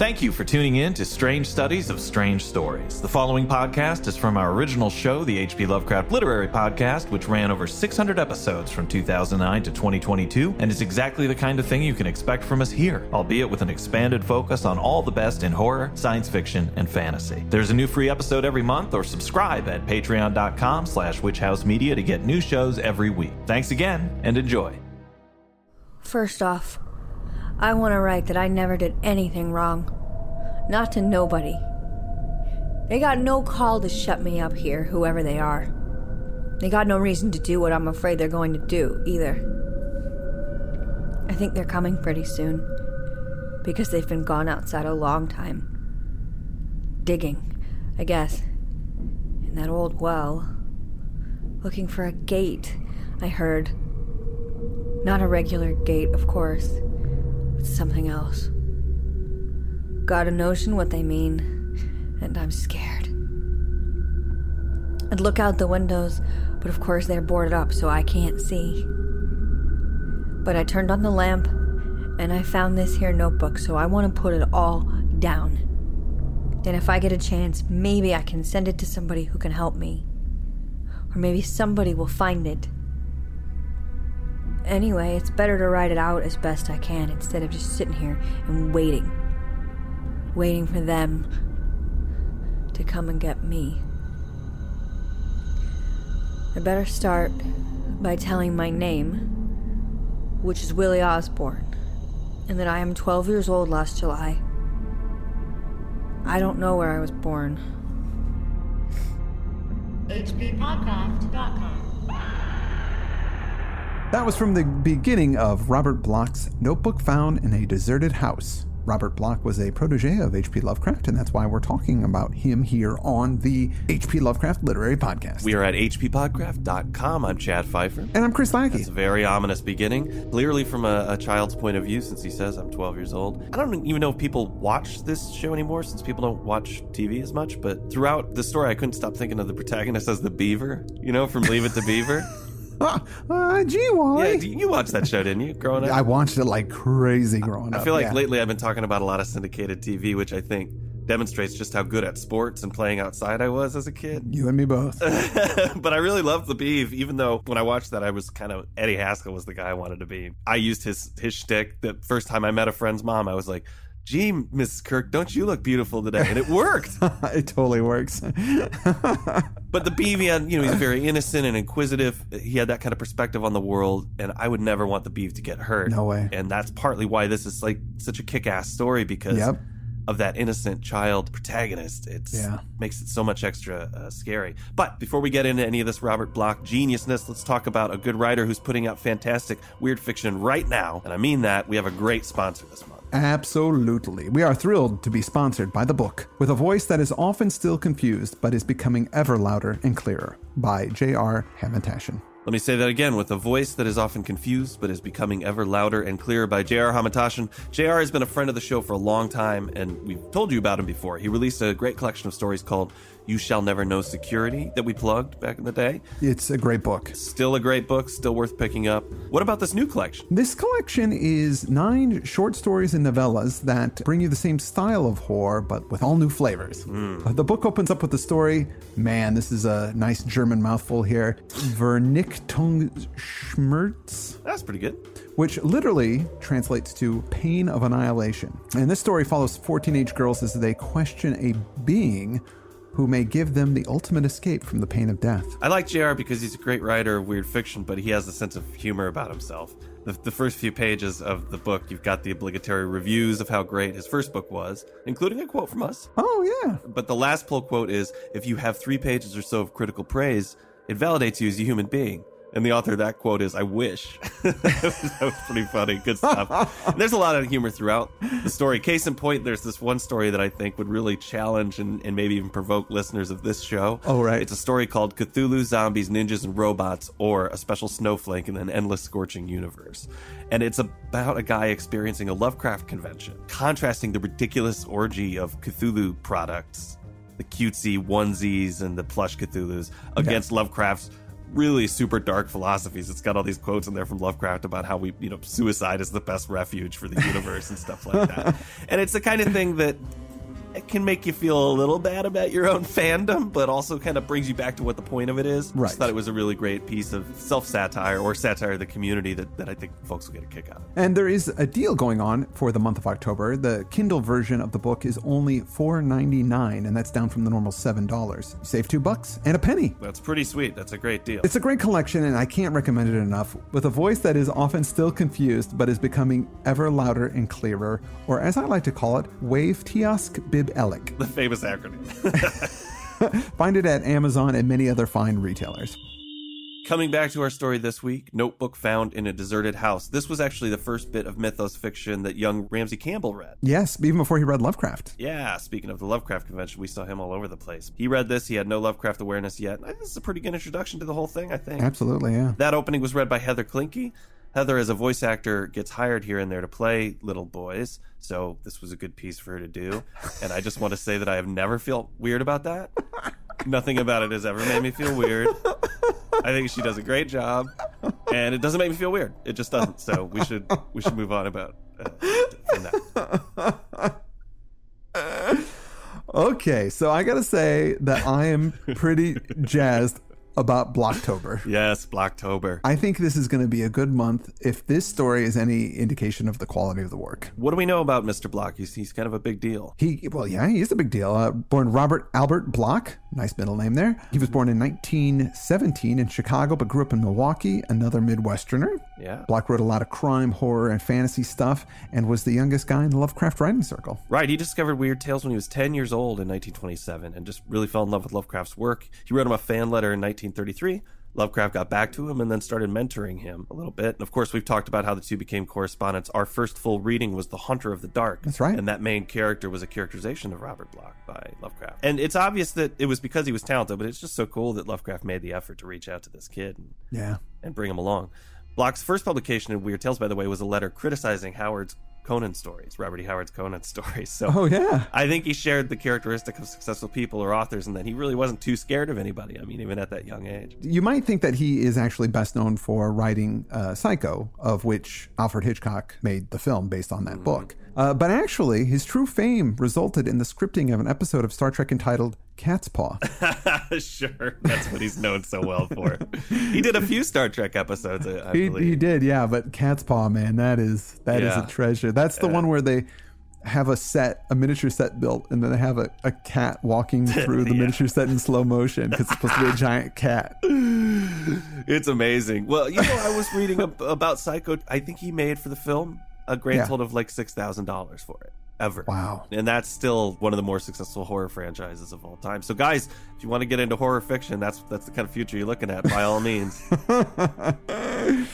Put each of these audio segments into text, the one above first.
Thank you for tuning in to Strange Studies of Strange Stories. The following podcast is from our original show, the H.P. Lovecraft Literary Podcast, which ran over 600 episodes from 2009 to 2022, and is exactly the kind of thing you can expect from us here, albeit with an expanded focus on all the best in horror, science fiction, and fantasy. There's a new free episode every month, or subscribe at patreon.com slash witchhousemedia to get new shows every week. Thanks again, and enjoy. First off, I want to write that I never did anything wrong. Not to nobody. They got no call to shut me up here, whoever they are. They got no reason to do what I'm afraid they're going to do, either. I think they're coming pretty soon. Because they've been gone outside a long time. Digging, I guess. In that old well. Looking for a gate, I heard. Not a regular gate, of course something else. Got a notion what they mean, and I'm scared. I'd look out the windows, but of course they're boarded up, so I can't see. But I turned on the lamp, and I found this here notebook, so I want to put it all down. And if I get a chance, maybe I can send it to somebody who can help me. Or maybe somebody will find it Anyway, it's better to write it out as best I can instead of just sitting here and waiting. Waiting for them to come and get me. I better start by telling my name, which is Willie Osborne, and that I am 12 years old last July. I don't know where I was born. HPPodcraft.com that was from the beginning of Robert Bloch's Notebook Found in a Deserted House. Robert Bloch was a protege of H.P. Lovecraft, and that's why we're talking about him here on the H.P. Lovecraft Literary Podcast. We are at hppodcraft.com. I'm Chad Pfeiffer. And I'm Chris Lackey. It's a very ominous beginning, clearly from a, a, child's point of view, since he says I'm 12 years old. I don't even know if people watch this show anymore, since people don't watch TV as much, but throughout the story, I couldn't stop thinking of the protagonist as the beaver, you know, from Leave It to Beaver. uh, gee, Wally. Yeah, you watched that show, didn't you, growing up? I watched it like crazy growing up. I feel like yeah. lately I've been talking about a lot of syndicated TV, which I think demonstrates just how good at sports and playing outside I was as a kid. You and me both. but I really loved the Beeve, even though when I watched that, I was kind of Eddie Haskell was the guy I wanted to be. I used his his shtick. The first time I met a friend's mom, I was like, gee, Mrs. Kirk, don't you look beautiful today? And it worked. it totally works. but the had, you know, he's very innocent and inquisitive. He had that kind of perspective on the world, and I would never want the Beeve to get hurt. No way. And that's partly why this is like such a kick-ass story because yep. of that innocent child protagonist. It yeah. makes it so much extra uh, scary. But before we get into any of this Robert Bloch geniusness, let's talk about a good writer who's putting out fantastic weird fiction right now. And I mean that. We have a great sponsor this month. Absolutely. We are thrilled to be sponsored by the book, with a voice that is often still confused but is becoming ever louder and clearer, by J.R. Hamantaschen. Let me say that again with a voice that is often confused but is becoming ever louder and clearer by J.R. Hamantaschen. J.R. has been a friend of the show for a long time, and we've told you about him before. He released a great collection of stories called you Shall Never Know Security that we plugged back in the day. It's a great book. Still a great book, still worth picking up. What about this new collection? This collection is nine short stories and novellas that bring you the same style of horror, but with all new flavors. Mm. The book opens up with the story. Man, this is a nice German mouthful here. Vernichtungsschmerz. That's pretty good which literally translates to pain of annihilation. And this story follows four teenage girls as they question a being who may give them the ultimate escape from the pain of death. I like JR because he's a great writer of weird fiction, but he has a sense of humor about himself. The, the, first few pages of the book, you've got the obligatory reviews of how great his first book was, including a quote from us. Oh, yeah. But the last pull quote is If you have three pages or so of critical praise, it validates you as a human being. And the author of that quote is, I wish. that was pretty funny. Good stuff. there's a lot of humor throughout the story. Case in point, there's this one story that I think would really challenge and, and maybe even provoke listeners of this show. Oh, right. It's a story called Cthulhu, Zombies, Ninjas, and Robots, or A Special Snowflake in an Endless Scorching Universe. And it's about a guy experiencing a Lovecraft convention, contrasting the ridiculous orgy of Cthulhu products, the cutesy onesies and the plush Cthulhus, against yeah. Lovecraft's really super dark philosophies. It's got all these quotes in there from Lovecraft about how we, you know, suicide is the best refuge for the universe and stuff like that. And it's the kind of thing that it can make you feel a little bad about your own fandom, but also kind of brings you back to what the point of it is. Right. Just thought it was a really great piece of self satire or satire of the community that, that I think folks will get a kick out of. And there is a deal going on for the month of October. The Kindle version of the book is only $4.99, and that's down from the normal $7. You save two bucks and a penny. That's pretty sweet. That's a great deal. It's a great collection, and I can't recommend it enough. With a voice that is often still confused, but is becoming ever louder and clearer, or as I like to call it, Wave Tiosk Bib The famous acronym. Find it at Amazon and many other fine retailers. Coming back to our story this week, Notebook Found in a Deserted House. This was actually the first bit of mythos fiction that young Ramsey Campbell read. Yes, even before he read Lovecraft. Yeah, speaking of the Lovecraft convention, we saw him all over the place. He read this, he had no Lovecraft awareness yet. This is a pretty good introduction to the whole thing, I think. Absolutely, yeah. That opening was read by Heather Klinke. Heather, as a voice actor, gets hired here and there to play little boys, so this was a good piece for her to do. And I just want to say that I have never felt weird about that. Nothing about it has ever made me feel weird. I think she does a great job, and it doesn't make me feel weird. It just doesn't. So we should we should move on about uh, from that. Okay, so I gotta say that I am pretty jazzed about Blocktober. Yes, Blocktober. I think this is going to be a good month if this story is any indication of the quality of the work. What do we know about Mr. Bloch? He's, he's kind of a big deal. He, well, yeah, he is a big deal. Uh, born Robert Albert Bloch, nice middle name there. He was born in 1917 in Chicago, but grew up in Milwaukee, another Midwesterner. Yeah. Bloch wrote a lot of crime, horror, and fantasy stuff, and was the youngest guy in the Lovecraft writing circle. Right, he discovered Weird Tales when he was 10 years old in 1927 and just really fell in love with Lovecraft's work. He wrote him a fan letter in 1933. Lovecraft got back to him and then started mentoring him a little bit. And of course, we've talked about how the two became correspondents. Our first full reading was The Hunter of the Dark. That's right. And that main character was a characterization of Robert Bloch by Lovecraft. And it's obvious that it was because he was talented, but it's just so cool that Lovecraft made the effort to reach out to this kid and, Yeah. and bring him along. Bloch's first publication in Weird Tales, by the way, was a letter criticizing Howard's Conan stories, Robert E. Howard's Conan stories. So Oh, yeah. I think he shared the characteristic of successful people or authors, and that he really wasn't too scared of anybody. I mean, even at that young age. You might think that he is actually best known for writing uh, Psycho, of which Alfred Hitchcock made the film based on that book. Uh, but actually, his true fame resulted in the scripting of an episode of Star Trek entitled Cat's Paw. sure, that's what he's known so well for. he did a few Star Trek episodes, I, I he, believe. he did, yeah. But Cat's Paw, man, that is that is Yeah. a treasure. That's the one where they have a set, a miniature set built, and then they have a, a cat walking through the Yeah. miniature set in slow motion because it's supposed to be a giant cat. It's amazing. Well, you know, I was reading ab- about Psycho. I think he made for the film a grand Yeah. total of like six thousand dollars for it ever. Wow. And that's still one of the more successful horror franchises of all time. So, guys, if you want to get into horror fiction, that's that's the kind of future you're looking at. By all means.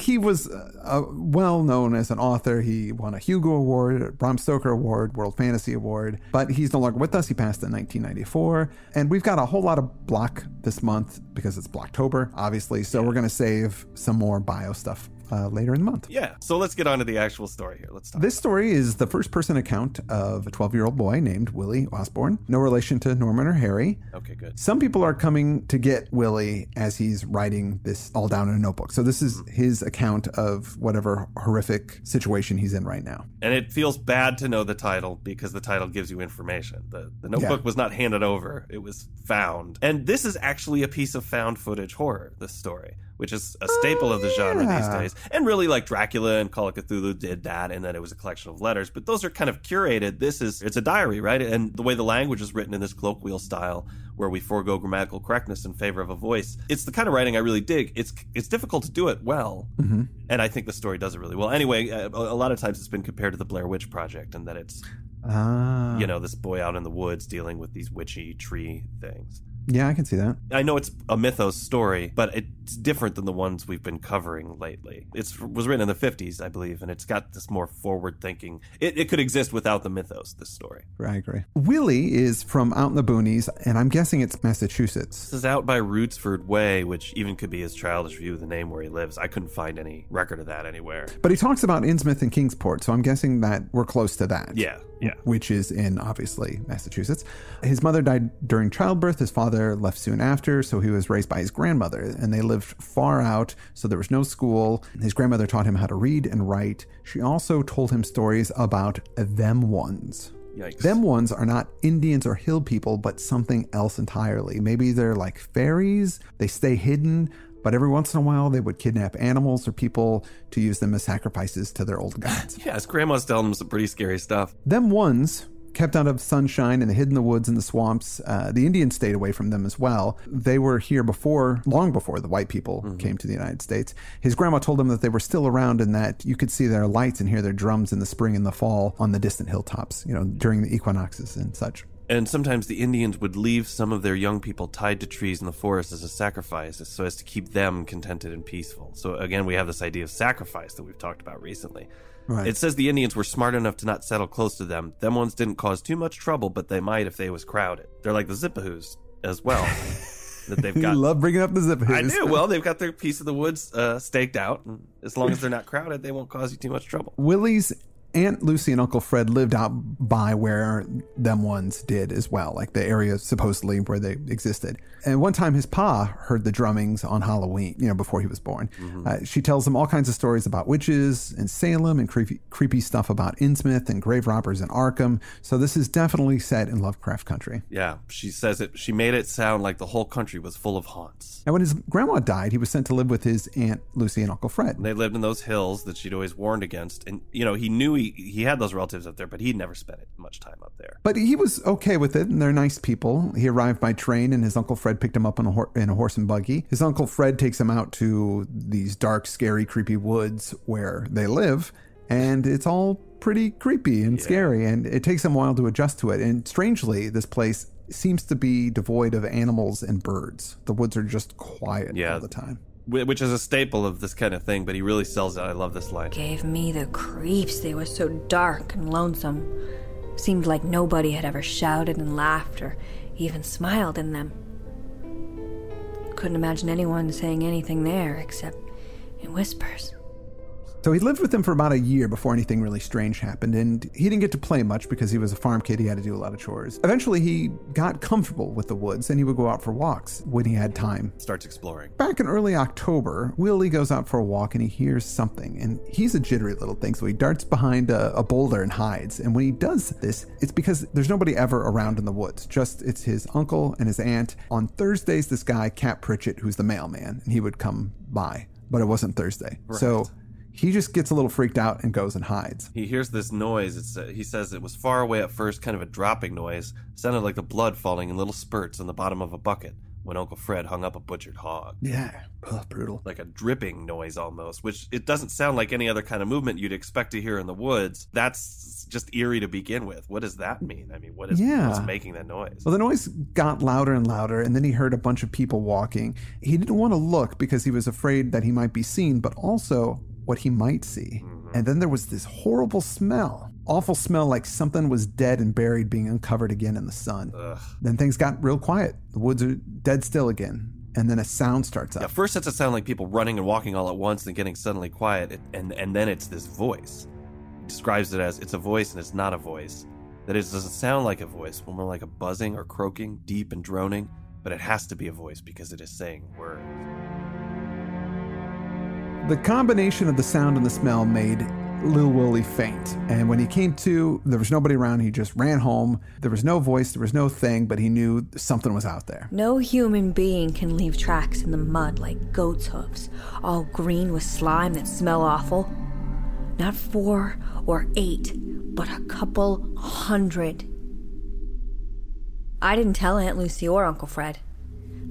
He was uh, uh, well known as an author. He won a Hugo Award, a Bram Stoker Award, World Fantasy Award, but he's no longer with us. He passed in 1994. And we've got a whole lot of Bloch this month because it's Blocktober, obviously. So we're going to save some more bio stuff uh, later in the month. yeah. So let's get on to the actual story here. Let's talk. This story is the first person account of a 12 year old boy named Willie Osborne. No relation to Norman or Harry. okay, good. Some people are coming to get Willie as he's writing this all down in a notebook. So this is his account of whatever horrific situation he's in right now. And it feels bad to know the title because the title gives you information. The the notebook Yeah. was not handed over; it was found. And this is actually a piece of found footage horror. This story, which is a staple of the genre these ah. days, and really like Dracula and Call of Cthulhu did that, and then it was a collection of letters. But those are kind of curated. This is it's a diary, right? And the way the language is written in this colloquial style, where we forego grammatical correctness in favor of a voice, it's the kind of writing I really dig. It's it's difficult to do it well, mm-hmm. and I think the story does it really well. Anyway, uh, a, a lot of times it's been compared to the Blair Witch Project, and that it's Ah. you know this boy out in the woods dealing with these witchy tree things. Yeah, I can see that. I know it's a mythos story, but it's different than the ones we've been covering lately. It was written in the 50s, I believe, and it's got this more forward thinking. It, it could exist without the mythos, this story. I agree. Willie is from out in the boonies, and I'm guessing it's Massachusetts. This is out by Rootsford Way, which even could be his childish view of the name where he lives. I couldn't find any record of that anywhere. But he talks about Innsmouth and Kingsport, so I'm guessing that we're close to that. Yeah, yeah. Which is in obviously Massachusetts. His mother died during childbirth. His father left soon after, so he was raised by his grandmother, and they lived far out, so there was no school. His grandmother taught him how to read and write. She also told him stories about them ones. Yikes. Them ones are not Indians or hill people, but something else entirely. Maybe they're like fairies, they stay hidden, but every once in a while they would kidnap animals or people to use them as sacrifices to their old gods. Yeah, his grandma's telling him some pretty scary stuff. them ones kept out of sunshine and hid in the woods and the swamps. Uh, the Indians stayed away from them as well. They were here before, long before the white people came to the United States. His grandma told him that they were still around and that you could see their lights and hear their drums in the spring and the fall on the distant hilltops, you know, during the equinoxes and such. And sometimes the Indians would leave some of their young people tied to trees in the forest as a sacrifice, so as to keep them contented and peaceful. So again, we have this idea of sacrifice that we've talked about recently. Right. It says the Indians were smart enough to not settle close to them. Them ones didn't cause too much trouble, but they might if they was crowded. They're like the Zippahoos as well. that they've got. love bringing up the zip I do. Well, they've got their piece of the woods uh, staked out. And as long as they're not crowded, they won't cause you too much trouble. Willie's Aunt Lucy and Uncle Fred lived out by where them ones did as well, like the area supposedly where they existed. And one time his pa heard the drummings on Halloween, you know, before he was born. Uh, she tells him all kinds of stories about witches in Salem and creepy, creepy stuff about Innsmouth and grave robbers in Arkham. So this is definitely set in Lovecraft country. Yeah, she says it. She made it sound like the whole country was full of haunts. Now, when his grandma died, he was sent to live with his Aunt Lucy and Uncle Fred. They lived in those hills that she'd always warned against, and you know he knew he he had those relatives up there, but he'd never spent much time up there. But he was okay with it, and they're nice people. He arrived by train, and his uncle Fred picked him up in a, hor- in a horse and buggy. His uncle Fred takes him out to these dark, scary, creepy woods where they live, and it's all pretty creepy and scary, and it takes him a while to adjust to it. And strangely, this place seems to be devoid of animals and birds. The woods are just quiet Yeah. all the time. Wh- Which is a staple of this kind of thing, but he really sells it. I love this line. Gave me the creeps. They were so dark and lonesome. Seemed like nobody had ever shouted and laughed or even smiled in them. Couldn't imagine anyone saying anything there except in whispers. So he lived with them for about a year before anything really strange happened, and he didn't get to play much because he was a farm kid. He had to do a lot of chores. Eventually, he got comfortable with the woods and he would go out for walks when he had time. Starts exploring. Back in early October, Willie goes out for a walk and he hears something, and he's a jittery little thing, so he darts behind a, a boulder and hides. And when he does this, it's because there's nobody ever around in the woods. Just it's his uncle and his aunt. On Thursdays, this guy, Cap Pritchett, who's the mailman, and he would come by, but it wasn't Thursday. So he just gets a little freaked out and goes and hides. He hears this noise. It's uh, he says it was far away at first, kind of a dropping noise. Sounded like the blood falling in little spurts on the bottom of a bucket when Uncle Fred hung up a butchered hog. Yeah, Ugh, brutal. Like a dripping noise almost, which it doesn't sound like any other kind of movement you'd expect to hear in the woods. That's just eerie to begin with. What does that mean? I mean, what is Yeah. what's making that noise? Well, the noise got louder and louder, and then he heard a bunch of people walking. He didn't want to look because he was afraid that he might be seen, but also what he might see. Mm-hmm. And then there was this horrible smell. Awful smell like something was dead and buried being uncovered again in the sun. Ugh. Then things got real quiet. The woods are dead still again. And then a sound starts up. At first, it's a sound like people running and walking all at once, then getting suddenly quiet, it- and and then it's this voice. He describes it as it's a voice and it's not a voice. That it doesn't sound like a voice, but more like a buzzing or croaking, deep and droning. But it has to be a voice because it is saying words. The combination of the sound and the smell made Lil Willie faint. And when he came to, there was nobody around. He just ran home. There was no voice, there was no thing, but he knew something was out there. No human being can leave tracks in the mud like goat's hooves, all green with slime that smell awful. Not four or eight, but a couple hundred. I didn't tell Aunt Lucy or Uncle Fred,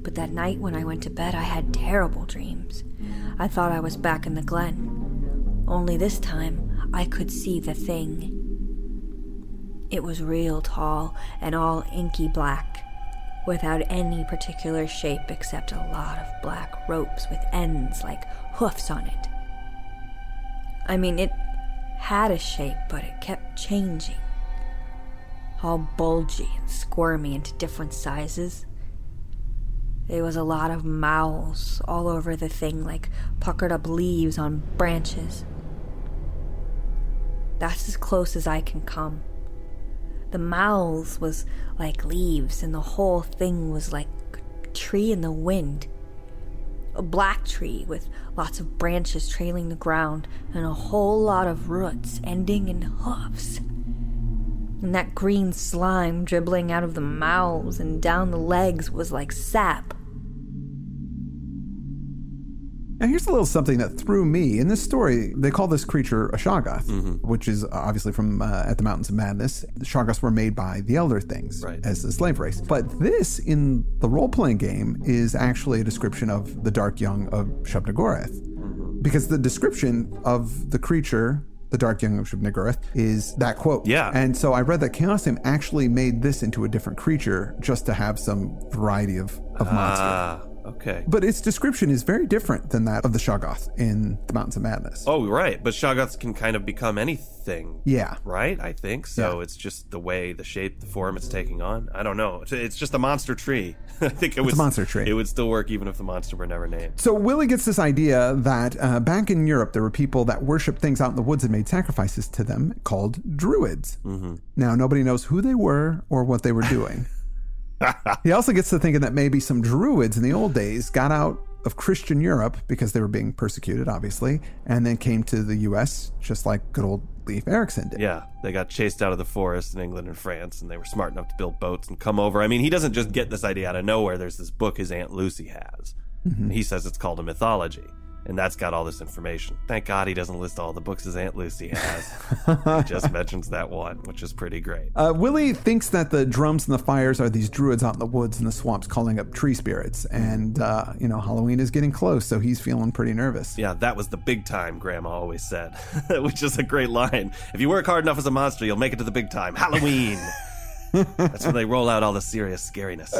but that night when I went to bed, I had terrible dreams. I thought I was back in the glen. Only this time, I could see the thing. It was real tall and all inky black, without any particular shape except a lot of black ropes with ends like hoofs on it. I mean, it had a shape, but it kept changing. All bulgy and squirmy into different sizes. There was a lot of mouths all over the thing, like puckered up leaves on branches. That's as close as I can come. The mouths was like leaves, and the whole thing was like a tree in the wind. A black tree with lots of branches trailing the ground and a whole lot of roots ending in hoofs. And that green slime dribbling out of the mouths and down the legs was like sap. And here's a little something that threw me. In this story, they call this creature a Shoggoth, which is obviously from uh, At the Mountains of Madness. The Shoggoths were made by the Elder Things Right. as a slave race. But this, in the role playing game, is actually a description of the Dark Young of Shub-Niggurath. Because the description of the creature, the Dark Young of Shub-Niggurath, is that quote. Yeah. And so I read that Chaosium actually made this into a different creature just to have some variety of, of monster. Ah. Okay. But its description is very different than that of the Shoggoth in the Mountains of Madness. Oh, right. But Shoggoths can kind of become anything. Yeah. Right? I think. So Yeah. it's just the way, the shape, the form it's taking on. I don't know. It's, just a monster tree. I think it would a monster tree. It would still work even if the monster were never named. So Willie gets this idea that uh, back in Europe there were people that worshipped things out in the woods and made sacrifices to them called druids. Mm-hmm. Now nobody knows who they were or what they were doing. He also gets to thinking that maybe some druids in the old days got out of Christian Europe because they were being persecuted, obviously, and then came to the U.S. just like good old Leif Erikson did. Yeah, they got chased out of the forest in England and France, and they were smart enough to build boats and come over. I mean, he doesn't just get this idea out of nowhere. There's this book his Aunt Lucy has, Mm-hmm. and he says it's called a mythology, and that's got all this information. Thank God he doesn't list all the books his Aunt Lucy has. he just mentions that one, which is pretty great. Uh, Willie thinks that the drums and the fires are these druids out in the woods and the swamps calling up tree spirits. And, uh, you know, Halloween is getting close, so he's feeling pretty nervous. Yeah, that was the big time, Grandma always said, which is a great line. If you work hard enough as a monster, you'll make it to the big time. Halloween! That's when they roll out all the serious scariness.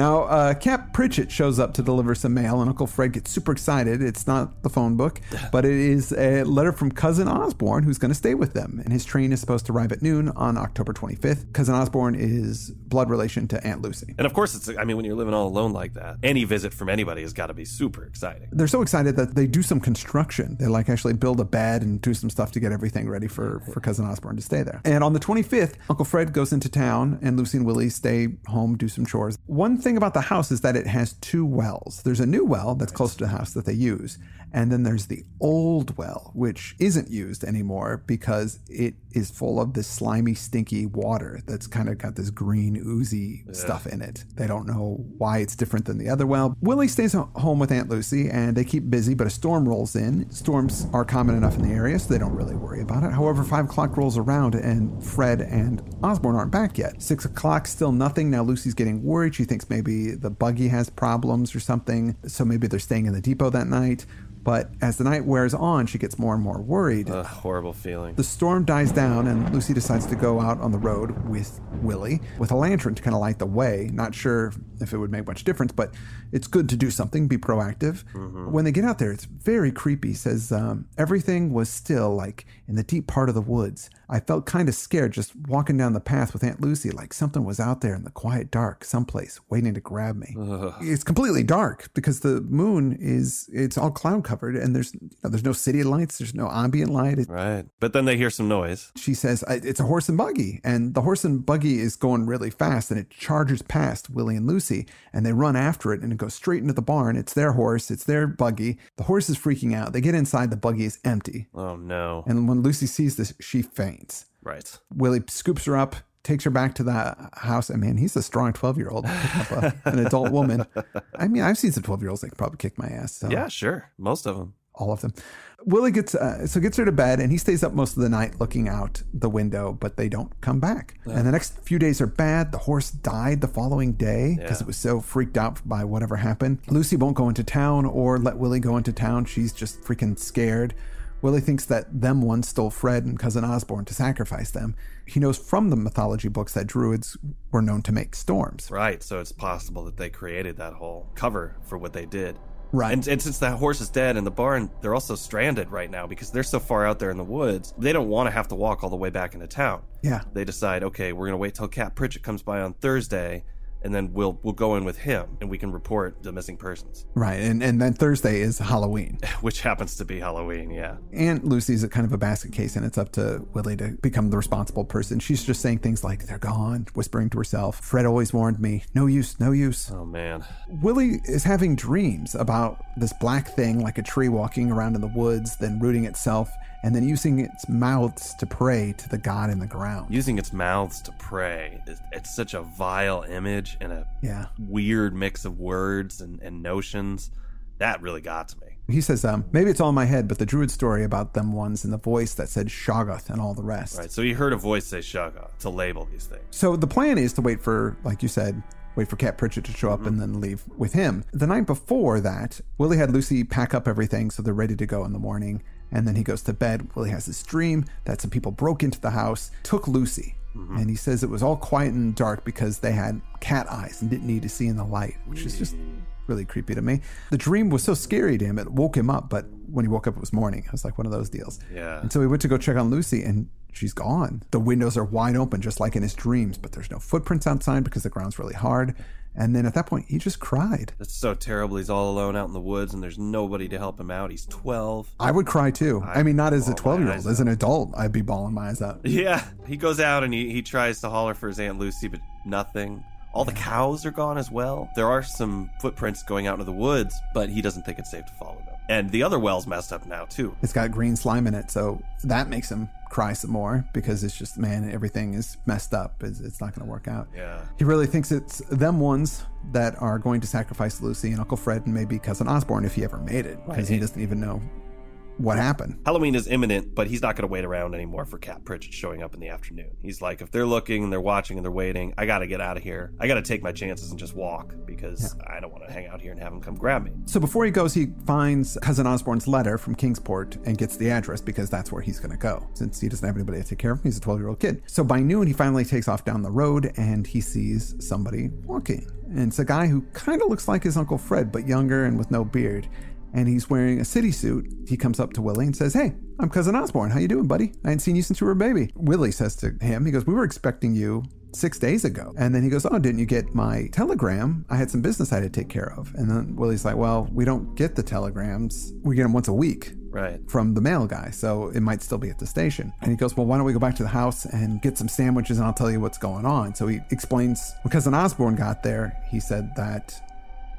Now, uh, Cap Pritchett shows up to deliver some mail, and Uncle Fred gets super excited. It's not the phone book, but it is a letter from Cousin Osborne, who's going to stay with them. And his train is supposed to arrive at noon on October 25th. Cousin Osborne is blood relation to Aunt Lucy. And of course, it's, I mean, when you're living all alone like that, any visit from anybody has got to be super exciting. They're so excited that they do some construction. They like actually build a bed and do some stuff to get everything ready for, for Cousin Osborne to stay there. And on the 25th, Uncle Fred goes into town and Lucy and Willie stay home, do some chores. One thing about the house is that it has two wells. There's a new well that's close to the house that they use. And then there's the old well, which isn't used anymore because it is full of this slimy, stinky water that's kind of got this green, oozy stuff in it. They don't know why it's different than the other well. Willie stays home with Aunt Lucy and they keep busy, but a storm rolls in. Storms are common enough in the area, so they don't really worry about it. However, five o'clock rolls around and Fred and Osborne aren't back yet. Six o'clock, still nothing. Now Lucy's getting worried. She thinks maybe the buggy has problems or something, so maybe they're staying in the depot that night. But as the night wears on, she gets more and more worried. A horrible feeling. The storm dies down, and Lucy decides to go out on the road with Willie with a lantern to kind of light the way. Not sure if it would make much difference, but it's good to do something, be proactive. When they get out there, it's very creepy. Says um, everything was still like in the deep part of the woods. I felt kind of scared just walking down the path with Aunt Lucy, like something was out there in the quiet dark, someplace waiting to grab me. It's completely dark because the moon is it's all cloud covered, and there's you know, there's no city lights, there's no ambient light. Right. But then they hear some noise. she says it's a horse and buggy and the horse and buggy is going really fast and it charges past willie and lucy and they run after it and goes straight into the barn. It's their horse. It's their buggy. The horse is freaking out. They get inside. The buggy is empty. Oh, no. and when lucy sees this she faints. Right. willie scoops her up takes her back to the house. I mean, he's a strong 12 year old picking up a, an adult woman. I mean i've seen some 12 year olds that could probably kick my ass so. Yeah, sure. Most of them. All of them. Willie gets uh, so gets her to bed, and he stays up most of the night looking out the window, but they don't come back. And the next few days are bad. The horse died the following day because Yeah. it was so freaked out by whatever happened. Lucy won't go into town or let Willie go into town. She's just freaking scared. Willie thinks that them one stole Fred and cousin Osborne to sacrifice them. He knows from the mythology books that druids were known to make storms. Right. So it's possible that they created that whole cover for what they did. Right. And, and since that horse is dead in the barn, they're also stranded right now because they're so far out there in the woods. They don't want to have to walk all the way back into town. Yeah. They decide, okay, we're going to wait till Cap Pritchett comes by on Thursday. And then we'll we'll go in with him, and we can report the missing persons, Right. And, and then Thursday is Halloween. which happens to be Halloween. Yeah, Aunt Lucy's a kind of a basket case, and it's up to Willie to become the responsible person. She's just saying things like, they're gone, whispering to herself. Fred always warned me, no use, no use. oh man, Willie is having dreams about this black thing, like a tree walking around in the woods, then rooting itself, and then using its mouths to pray to the god in the ground. using its mouths to pray. It's, it's such a vile image and a Yeah. weird mix of words and, and notions. That really got to me. He says, um, maybe it's all in my head, but the druid story about them ones and the voice that said Shoggoth and all the rest. Right. So he heard a voice say Shaga to label these things. So the plan is to wait for, like you said, wait for Cap Pritchett to show up and then leave with him. The night before that, Willie had Lucy pack up everything so they're ready to go in the morning. And then he goes to bed. Willie has this dream that some people broke into the house, took Lucy. Mm-hmm. And he says it was all quiet and dark because they had cat eyes and didn't need to see in the light, which is just really creepy to me. The dream was so scary to him, it woke him up. But when he woke up, it was morning. It was like one of those deals. Yeah. And so he went to go check on Lucy, and she's gone. The windows are wide open, just like in his dreams, but there's no footprints outside because the ground's really hard. And then at that point, he just cried. That's so terrible. He's all alone out in the woods and there's nobody to help him out. He's 12. I would cry too. I mean, not as a 12 year old, as an adult, I'd be bawling my eyes out. Yeah. He goes out and he, he tries to holler for his Aunt Lucy, but nothing. All the cows are gone as well. There are some footprints going out into the woods, but he doesn't think it's safe to follow. And the other well's messed up now, too. It's got green slime in it, so that makes him cry some more because it's just, man, everything is messed up. It's, it's not going to work out. Yeah. He really thinks it's them ones that are going to sacrifice Lucy and Uncle Fred and maybe Cousin Osborne if he ever made it, because he doesn't even know what happened. Halloween is imminent, but he's not going to wait around anymore for Cap Pritchett showing up in the afternoon. He's like, if they're looking and they're watching and they're waiting, I got to get out of here. I got to take my chances and just walk because I don't want to hang out here and have him come grab me. So before he goes, he finds Cousin Osborne's letter from Kingsport and gets the address because that's where he's going to go. Since he doesn't have anybody to take care of him, he's a 12 year old kid. So by noon, he finally takes off down the road and he sees somebody walking. And it's a guy who kind of looks like his Uncle Fred, but younger and with no beard. And he's wearing a city suit. He comes up to Willie and says, Hey, I'm Cousin Osborne. How you doing, buddy? I hadn't seen you since you were a baby. Willie says to him, he goes, We were expecting you six days ago. And then he goes, Oh, didn't you get my telegram? I had some business I had to take care of. And then Willie's like, Well, we don't get the telegrams. We get them once a week Right. from the mail guy, so it might still be at the station. And he goes, Well, why don't we go back to the house and get some sandwiches and I'll tell you what's going on? So he explains when Cousin Osborne got there, he said that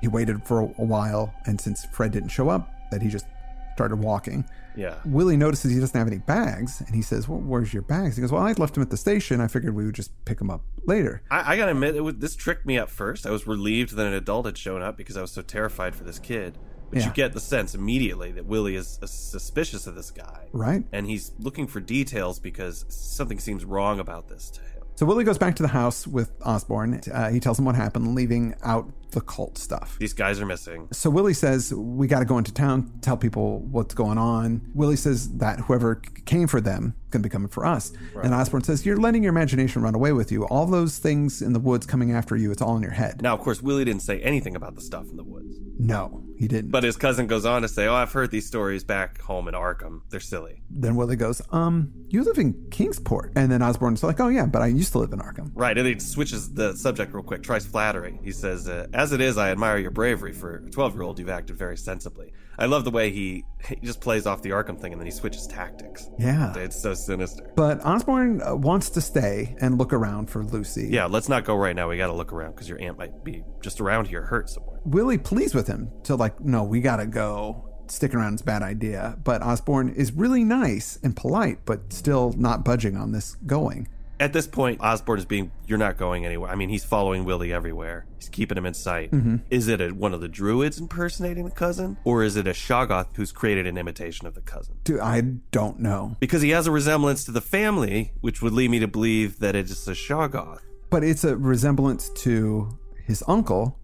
he waited for a while, and since Fred didn't show up, that he just started walking. Yeah. Willie notices he doesn't have any bags, and he says, Well, where's your bags? He goes, Well, I left them at the station. I figured we would just pick them up later. I, I gotta admit, it was, this tricked me at first. I was relieved that an adult had shown up because I was so terrified for this kid. But Yeah. you get the sense immediately that Willie is uh, suspicious of this guy. Right. And he's looking for details because something seems wrong about this to him. So Willie goes back to the house with Osborne. Uh, he tells him what happened, leaving out the cult stuff. These guys are missing. So Willie says, We got to go into town, tell people what's going on. Willie says that whoever came for them is going to be coming for us. And Osborne says, You're letting your imagination run away with you. All those things in the woods coming after you, it's all in your head. Now, of course, Willie didn't say anything about the stuff in the woods. No, he didn't. But his cousin goes on to say, Oh, I've heard these stories back home in Arkham. They're silly. then Willie goes, Um, you live in Kingsport. And then Osborne's like, Oh, yeah, but I used to live in Arkham. Right, and he switches the subject real quick, tries flattery. He says, uh, As it is, I admire your bravery. For a 12 year old, you've acted very sensibly. I love the way he, he just plays off the Arkham thing and then he switches tactics. Yeah. It's so sinister. But Osborne uh, wants to stay and look around for Lucy. Yeah, let's not go right now. We gotta look around because your aunt might be just around here hurt somewhere. Willie pleads with him to like, no, we gotta go. Sticking around is a bad idea. But Osborne is really nice and polite, but still not budging on this going. At this point, Osborne is being, you're not going anywhere. I mean, he's following Willie everywhere. He's keeping him in sight. Mm-hmm. Is it a, one of the druids impersonating the cousin? Or is it a Shoggoth who's created an imitation of the cousin? Dude, I don't know. Because he has a resemblance to the family, which would lead me to believe that it's a Shoggoth, But it's a resemblance to his uncle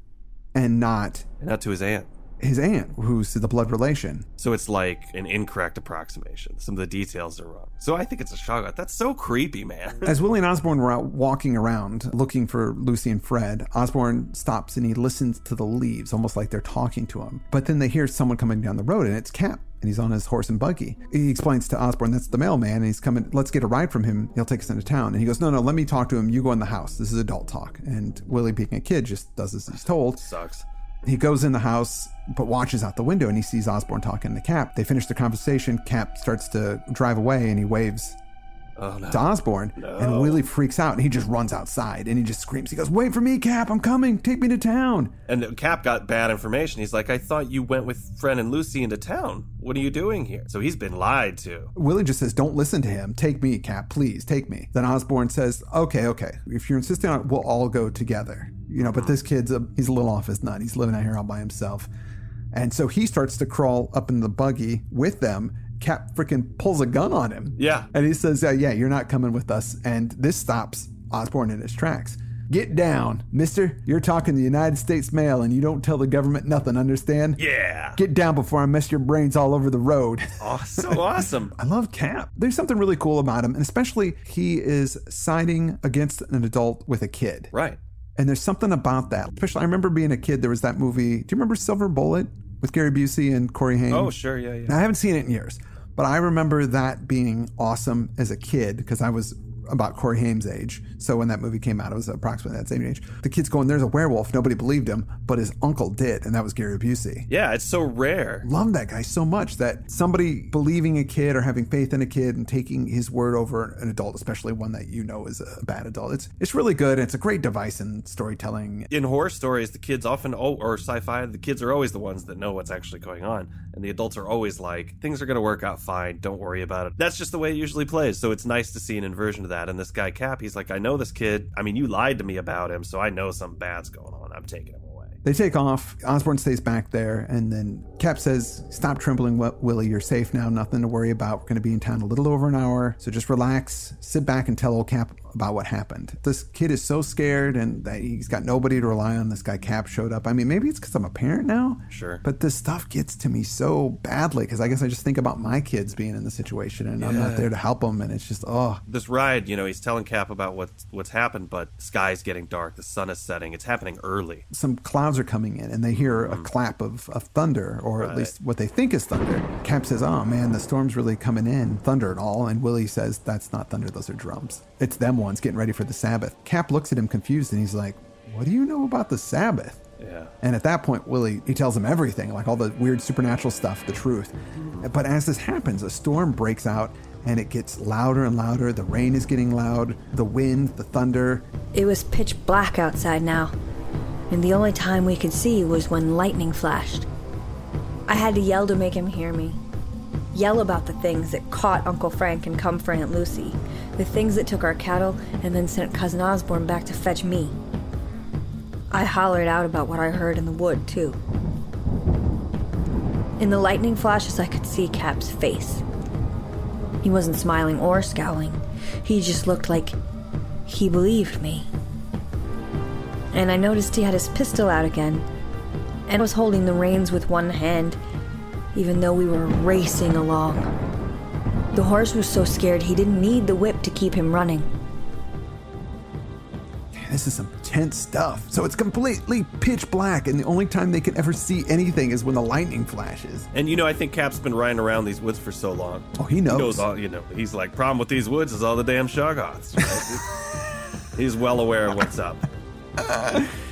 and not and not to his aunt. His aunt, who's the blood relation. So it's like an incorrect approximation. Some of the details are wrong. So I think it's a Shoggoth. That's so creepy, man. As Willie and Osborne were out walking around looking for Lucy and Fred, Osborne stops and he listens to the leaves, almost like they're talking to him. But then they hear someone coming down the road, and it's Cap. And he's on his horse and buggy. He explains to Osborne that's the mailman, and he's coming. Let's get a ride from him. He'll take us into town. And he goes, "No, no, let me talk to him. You go in the house. This is adult talk." And Willie, being a kid, just does as he's told. Sucks. He goes in the house, but watches out the window and he sees Osborne talking to Cap. They finish the conversation. Cap starts to drive away and he waves Oh no. to Osborne. And Willie freaks out and he just runs outside and he just screams. He goes, Wait for me, Cap. I'm coming. Take me to town. And Cap got bad information. He's like, I thought you went with Fred and Lucy into town. What are you doing here? So he's been lied to. Willie just says, Don't listen to him. Take me, Cap. Please take me. Then Osborne says, Okay, okay. If you're insisting on it, we'll all go together. You know, but this kid's a, he's a little off his nut. He's living out here all by himself. And so he starts to crawl up in the buggy with them. Cap freaking pulls a gun on him. Yeah. And he says, uh, Yeah, you're not coming with us. And this stops Osborne in his tracks. Get down, mister. You're talking the United States mail and you don't tell the government nothing, understand? Yeah. Get down before I mess your brains all over the road. Oh, so awesome. I love Cap. There's something really cool about him, and especially he is siding against an adult with a kid. Right. And there's something about that. Especially, I remember being a kid, there was that movie. Do you remember Silver Bullet with Gary Busey and Corey Haim? Oh, sure. Yeah, yeah. Now, I haven't seen it in years, but I remember that being awesome as a kid because I was about Corey Haim's age. So when that movie came out, it was approximately that same age. The kid's going, "There's a werewolf." Nobody believed him, but his uncle did, and that was Gary Busey. Yeah, it's so rare. Love that guy so much that somebody believing a kid or having faith in a kid and taking his word over an adult, especially one that you know is a bad adult. It's it's really good. It's a great device in storytelling. In horror stories, the kids often, oh, or sci-fi, the kids are always the ones that know what's actually going on, and the adults are always like, "Things are going to work out fine. Don't worry about it." That's just the way it usually plays. So it's nice to see an inversion of that. And this guy Cap, he's like, "I know this kid. I mean, you lied to me about him, so I know something bad's going on. I'm taking him away." They take off. Osborne stays back there, and then Cap says, "Stop trembling, Wi- Willie. You're safe now. Nothing to worry about. We're going to be in town a little over an hour, so just relax, sit back, and tell old Cap about what happened." This kid is so scared, and that he's got nobody to rely on. This guy Cap showed up. I mean, maybe it's because I'm a parent now. Sure. But this stuff gets to me so badly because I guess I just think about my kids being in the situation, and I'm not there to help them, and it's just oh. this ride, you know, he's telling Cap about what's what's happened, but sky's getting dark, the sun is setting, it's happening early. some clouds are coming in and they hear a mm-hmm. clap of, of thunder, or at least what they think is thunder. Cap says, Oh man, the storm's really coming in, thunder and all. And Willie says, That's not thunder, those are drums. It's them ones getting ready for the Sabbath. Cap looks at him confused and he's like, What do you know about the Sabbath? Yeah. And at that point, Willie, he tells him everything, like all the weird supernatural stuff, the truth. But as this happens, a storm breaks out and it gets louder and louder. The rain is getting loud, the wind, the thunder. It was pitch black outside now, and the only time we could see was when lightning flashed. I had to yell to make him hear me. Yell about the things that caught Uncle Frank and come for Aunt Lucy, the things that took our cattle and then sent Cousin Osborne back to fetch me. I hollered out about what I heard in the wood, too. In the lightning flashes, I could see Cap's face. He wasn't smiling or scowling. He just looked like he believed me. And I noticed he had his pistol out again and was holding the reins with one hand, even though we were racing along. The horse was so scared he didn't need the whip to keep him running. this is some tense stuff. So it's completely pitch black, and the only time they can ever see anything is when the lightning flashes. And you know, I think Cap's been riding around these woods for so long. Oh, he knows. He knows all, you know, he's like, problem with these woods is all the damn shoggoths. right? he's well aware of what's up.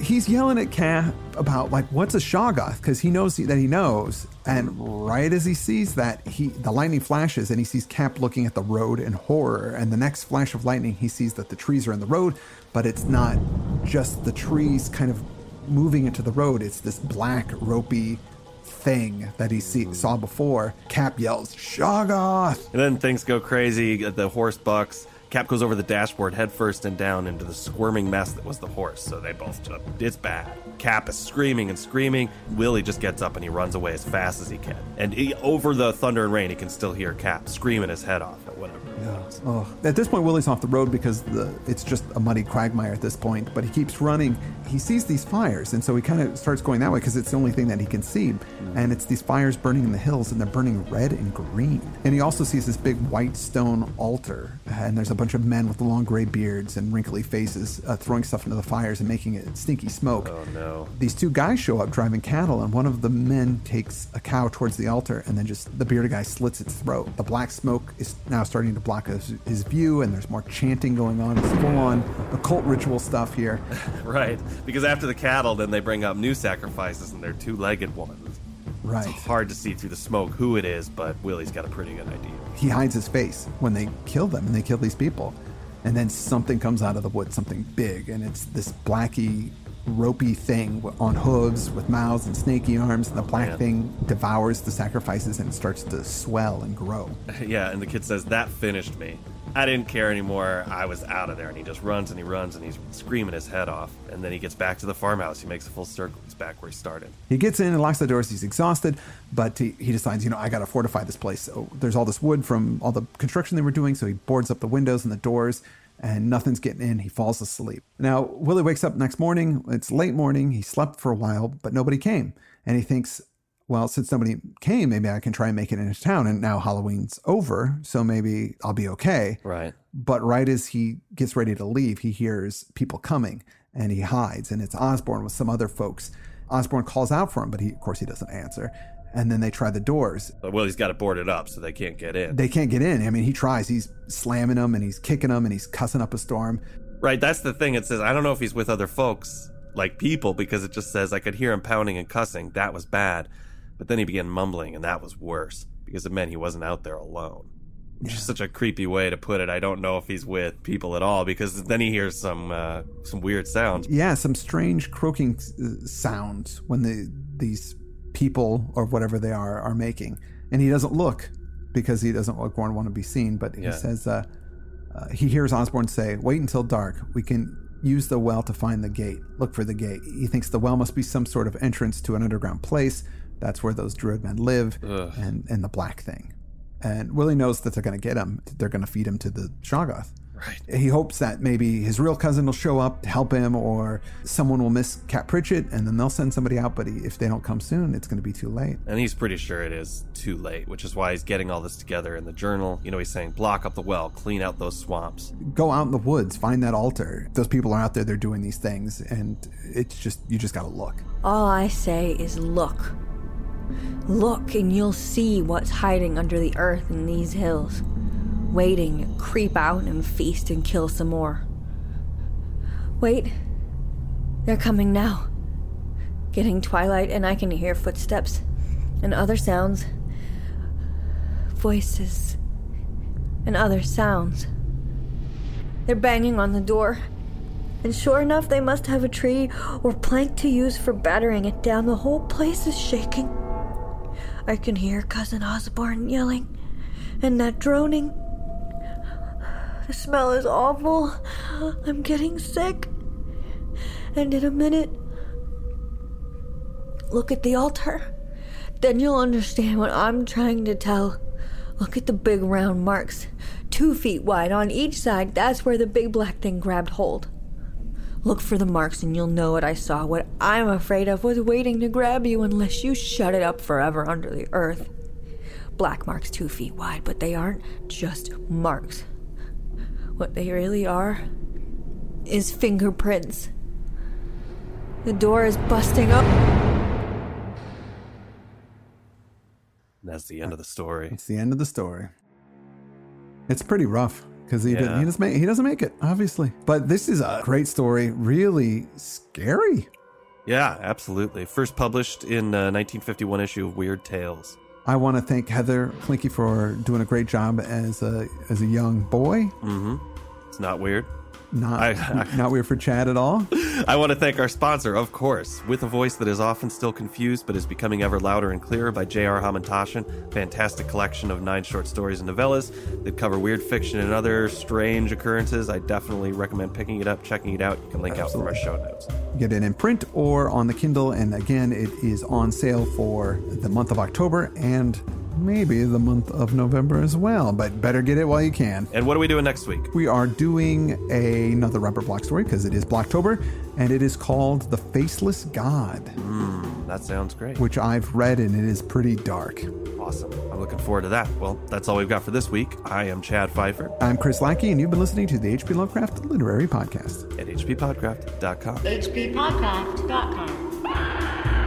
He's yelling at Cap about like what's a Shoggoth because he knows that he knows. And right as he sees that, he the lightning flashes and he sees Cap looking at the road in horror. And the next flash of lightning, he sees that the trees are in the road, but it's not just the trees kind of moving into the road. It's this black ropey thing that he see, saw before. Cap yells, "Shoggoth!" And then things go crazy. The horse bucks. Cap goes over the dashboard headfirst and down into the squirming mess that was the horse. So they both just, it's bad. Cap is screaming and screaming. Willie just gets up and he runs away as fast as he can. And he, over the thunder and rain, he can still hear Cap screaming his head off at whatever. Oh. At this point, Willie's off the road because the, it's just a muddy quagmire at this point. But he keeps running. He sees these fires, and so he kind of starts going that way because it's the only thing that he can see. And it's these fires burning in the hills, and they're burning red and green. And he also sees this big white stone altar, and there's a bunch of men with long gray beards and wrinkly faces uh, throwing stuff into the fires and making it stinky smoke. Oh no. These two guys show up driving cattle, and one of the men takes a cow towards the altar, and then just the bearded guy slits its throat. The black smoke is now starting to block his, his view, and there's more chanting going on. It's full on occult ritual stuff here. Right. Because after the cattle, then they bring up new sacrifices, and they're two-legged ones. Right. It's hard to see through the smoke who it is, but Willie's got a pretty good idea. He hides his face when they kill them, and they kill these people. And then something comes out of the woods, something big, and it's this blacky, ropey thing on hooves with mouths and snaky arms. And the black man. thing devours the sacrifices and starts to swell and grow. Yeah, and the kid says, That finished me. I didn't care anymore. I was out of there. And he just runs and he runs and he's screaming his head off. And then he gets back to the farmhouse. He makes a full circle. He's back where he started. He gets in and locks the doors. He's exhausted, but he, he decides, you know, I got to fortify this place. So there's all this wood from all the construction they were doing. So he boards up the windows and the doors, and nothing's getting in. He falls asleep. Now, Willie wakes up next morning. It's late morning. He slept for a while, but nobody came. And he thinks, well, since nobody came, maybe I can try and make it into town. And now Halloween's over, so maybe I'll be okay. Right. But right as he gets ready to leave, he hears people coming and he hides. And it's Osborne with some other folks. Osborne calls out for him, but he, of course, he doesn't answer. And then they try the doors. Well, he's got to board it boarded up so they can't get in. They can't get in. I mean, he tries. He's slamming them and he's kicking them and he's cussing up a storm. Right, that's the thing. It says, I don't know if he's with other folks, like people, because it just says, I could hear him pounding and cussing. That was bad. But then he began mumbling, and that was worse, because it meant he wasn't out there alone. Which is such a creepy way to put it. I don't know if he's with people at all, because then he hears some uh, some weird sounds. Yeah, some strange croaking uh, sounds when the these people or whatever they are are making, and he doesn't look because he doesn't want want to be seen. But he Yeah. says uh, uh, he hears Osborne say, "Wait until dark. We can use the well to find the gate. Look for the gate." He thinks the well must be some sort of entrance to an underground place. That's where those druid men live, Ugh. and and the black thing. And Willie knows that they're going to get him. They're going to feed him to the Shoggoth. Right. He hopes that maybe his real cousin will show up to help him, or someone will miss Cap Pritchett, and then they'll send somebody out. But he, if they don't come soon, it's going to be too late. And he's pretty sure it is too late, which is why he's getting all this together in the journal. You know, he's saying, block up the well, clean out those swamps. Go out in the woods, find that altar. Those people are out there; they're doing these things, and it's just you just got to look. All I say is look. Look, and you'll see what's hiding under the earth in these hills, waiting to creep out and feast and kill some more. Wait, they're coming now. Getting twilight, and I can hear footsteps and other sounds, voices, and other sounds. They're banging on the door. And sure enough, they must have a tree or plank to use for battering it down. The whole place is shaking. I can hear Cousin Osborne yelling, and that droning. The smell is awful. I'm getting sick. And in a minute, look at the altar. Then you'll understand what I'm trying to tell. Look at the big round marks, two feet wide on each side. That's where the big black thing grabbed hold. Look for the marks and you'll know what I saw. What I'm afraid of was waiting to grab you unless you shut it up forever under the earth. Black marks two feet wide, but they aren't just marks. What they really are is fingerprints. The door is busting up. That's the end of the story. It's the end of the story. It's pretty rough because he, Yeah. he doesn't make he doesn't make it obviously. But this is a great story. Really scary. Yeah, absolutely. First published in uh, 1951 issue of Weird Tales. I want to thank Heather Clinky for doing a great job as a as a young boy. Mm-hmm. Not weird. Not I- not weird for Chad at all. I want to thank our sponsor, of course, with a voice that is often still confused but is becoming ever louder and clearer by J.R. Hamantaschen. Fantastic collection of nine short stories and novellas that cover weird fiction and other strange occurrences. I definitely recommend picking it up, checking it out. You can link out from our show notes. Get it in print or on the Kindle, and again, it is on sale for the month of October and maybe the month of November as well, but better get it while you can. And what are we doing next week? We are doing a, another Robert Bloch story because it is Blochtober, and it is called The Faceless God, hmm, That sounds great. which I've read and it is pretty dark. Awesome. I'm looking forward to that. Well, that's all we've got for this week. I am Chad Fifer I'm Chris Lackey, and you've been listening to the H.P. Lovecraft Literary Podcast. at hppodcraft.com. hppodcraft.com.